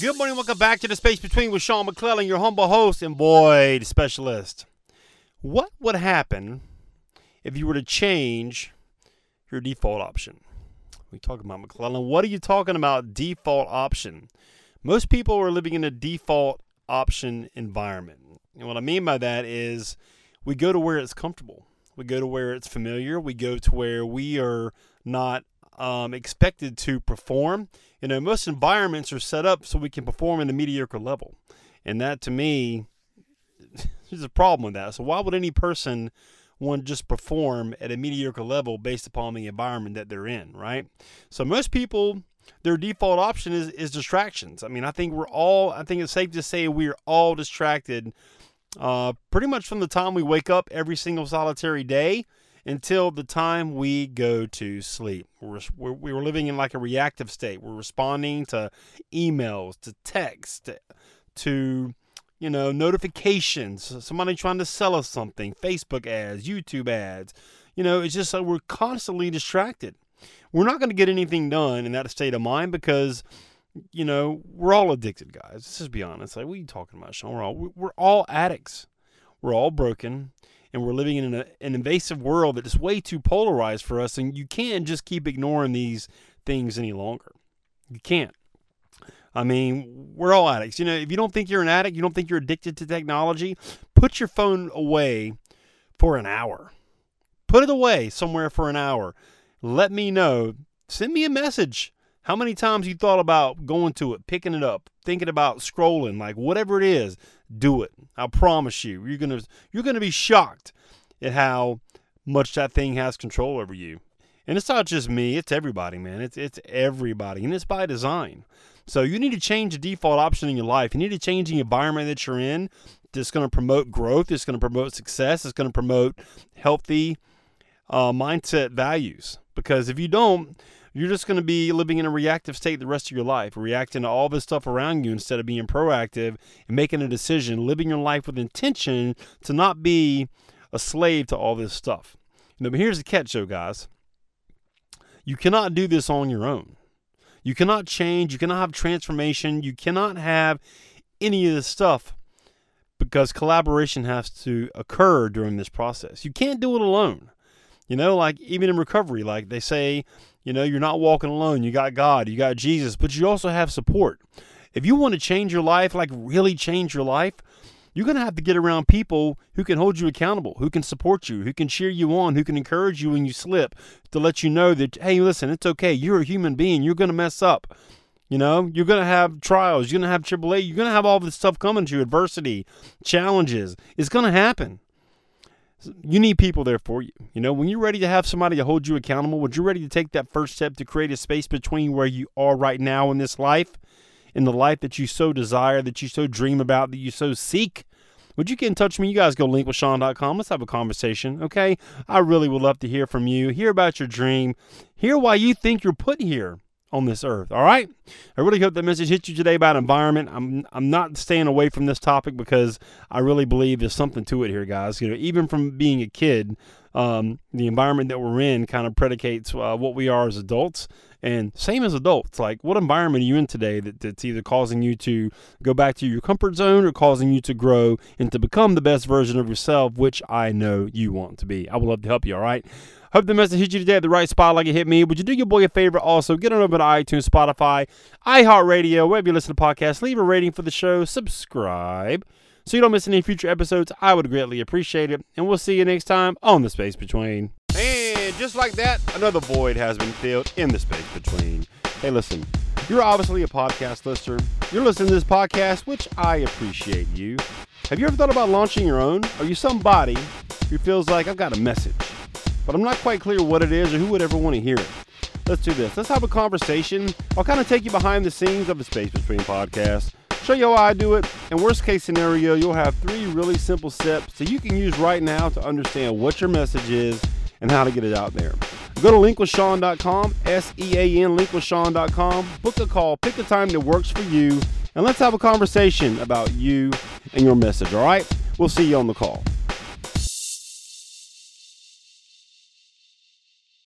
Good morning, welcome back to the Space Between with Sean McClellan, your humble host and Boyd specialist. What would happen if you were to change your default option? We talk about McClellan. What are you talking about? Default option. Most people are living in a default option environment. And what I mean by that is we go to where it's comfortable. We go to where it's familiar. We go to where we are not um, expected to perform. You know, most environments are set up so we can perform at a mediocre level. And that to me, there's a problem with that. So why would any person want to just perform at a mediocre level based upon the environment that they're in, right? So most people their default option is, is distractions. I mean, I think we're all I think it's safe to say we're all distracted uh, pretty much from the time we wake up every single solitary day until the time we go to sleep. We're, we're, we're living in like a reactive state. We're responding to emails, to text, to, you know, notifications, somebody trying to sell us something, Facebook ads, YouTube ads. You know, it's just like we're constantly distracted. We're not going to get anything done in that state of mind because, you know, we're all addicted, guys. Let's just be honest. Like, what are you talking about, Sean? We're all, we're all addicts. We're all broken, and we're living in an, an invasive world that is way too polarized for us, and you can't just keep ignoring these things any longer. You can't. I mean, we're all addicts. You know, if you don't think you're an addict, you don't think you're addicted to technology, put your phone away for an hour. Put it away somewhere for an hour. Let me know. Send me a message. How many times you thought about going to it, picking it up, thinking about scrolling, like whatever it is, do it. I promise you, you're gonna you're gonna be shocked at how much that thing has control over you. And it's not just me, it's everybody, man. It's it's everybody. And it's by design. So you need to change the default option in your life. You need to change the environment that you're in that's to promote growth, it's to promote success, it's to promote healthy uh, mindset values. Because if you don't, you're just going to be living in a reactive state the rest of your life, reacting to all this stuff around you instead of being proactive and making a decision, living your life with intention to not be a slave to all this stuff. But here's the catch, though, guys. You cannot do this on your own. You cannot change. You cannot have transformation. You cannot have any of this stuff because collaboration has to occur during this process. You can't do it alone. You know, like even in recovery, like they say, you know, you're not walking alone. You got God, you got Jesus, but you also have support. If you want to change your life, like really change your life, you're going to have to get around people who can hold you accountable, who can support you, who can cheer you on, who can encourage you when you slip, to let you know that, hey, listen, it's okay. You're a human being. You're going to mess up. You know, you're going to have trials. You're going to have AAA. You're going to have all this stuff coming to you, adversity, challenges. It's going to happen. You need people there for you. You know, when you're ready to have somebody to hold you accountable, when you're ready to take that first step to create a space between where you are right now in this life in the life that you so desire, that you so dream about, that you so seek, would you get in touch with me? You guys go linkwithsean.com. Let's have a conversation, okay? I really would love to hear from you, hear about your dream, hear why you think you're put here on this earth. All right. I really hope that message hit you today about environment. I'm I'm not staying away from this topic because I really believe there's something to it here, guys. You know, even from being a kid, um, the environment that we're in kind of predicates uh, what we are as adults. And same as adults, like what environment are you in today that, that's either causing you to go back to your comfort zone or causing you to grow and to become the best version of yourself, which I know you want to be. I would love to help you, all right? Hope the message hit you today at the right spot like it hit me. Would you do your boy a favor also? Get on over to iTunes, Spotify, iHeartRadio, wherever you listen to podcasts. Leave a rating for the show. Subscribe so you don't miss any future episodes. I would greatly appreciate it. And we'll see you next time on The Space Between. And just like that, another void has been filled in the space between. Hey, listen, you're obviously a podcast listener. You're listening to this podcast, which I appreciate you. Have you ever thought about launching your own? Are you somebody who feels like I've got a message, but I'm not quite clear what it is or who would ever want to hear it? Let's do this. Let's have a conversation. I'll kind of take you behind the scenes of the Space Between podcast, show you how I do it, and worst case scenario, you'll have three really simple steps that you can use right now to understand what your message is and how to get it out there. Go to linkwithsean.com, S E A N, linkwithsean.com, book a call, pick a time that works for you, and let's have a conversation about you and your message, all right? We'll see you on the call.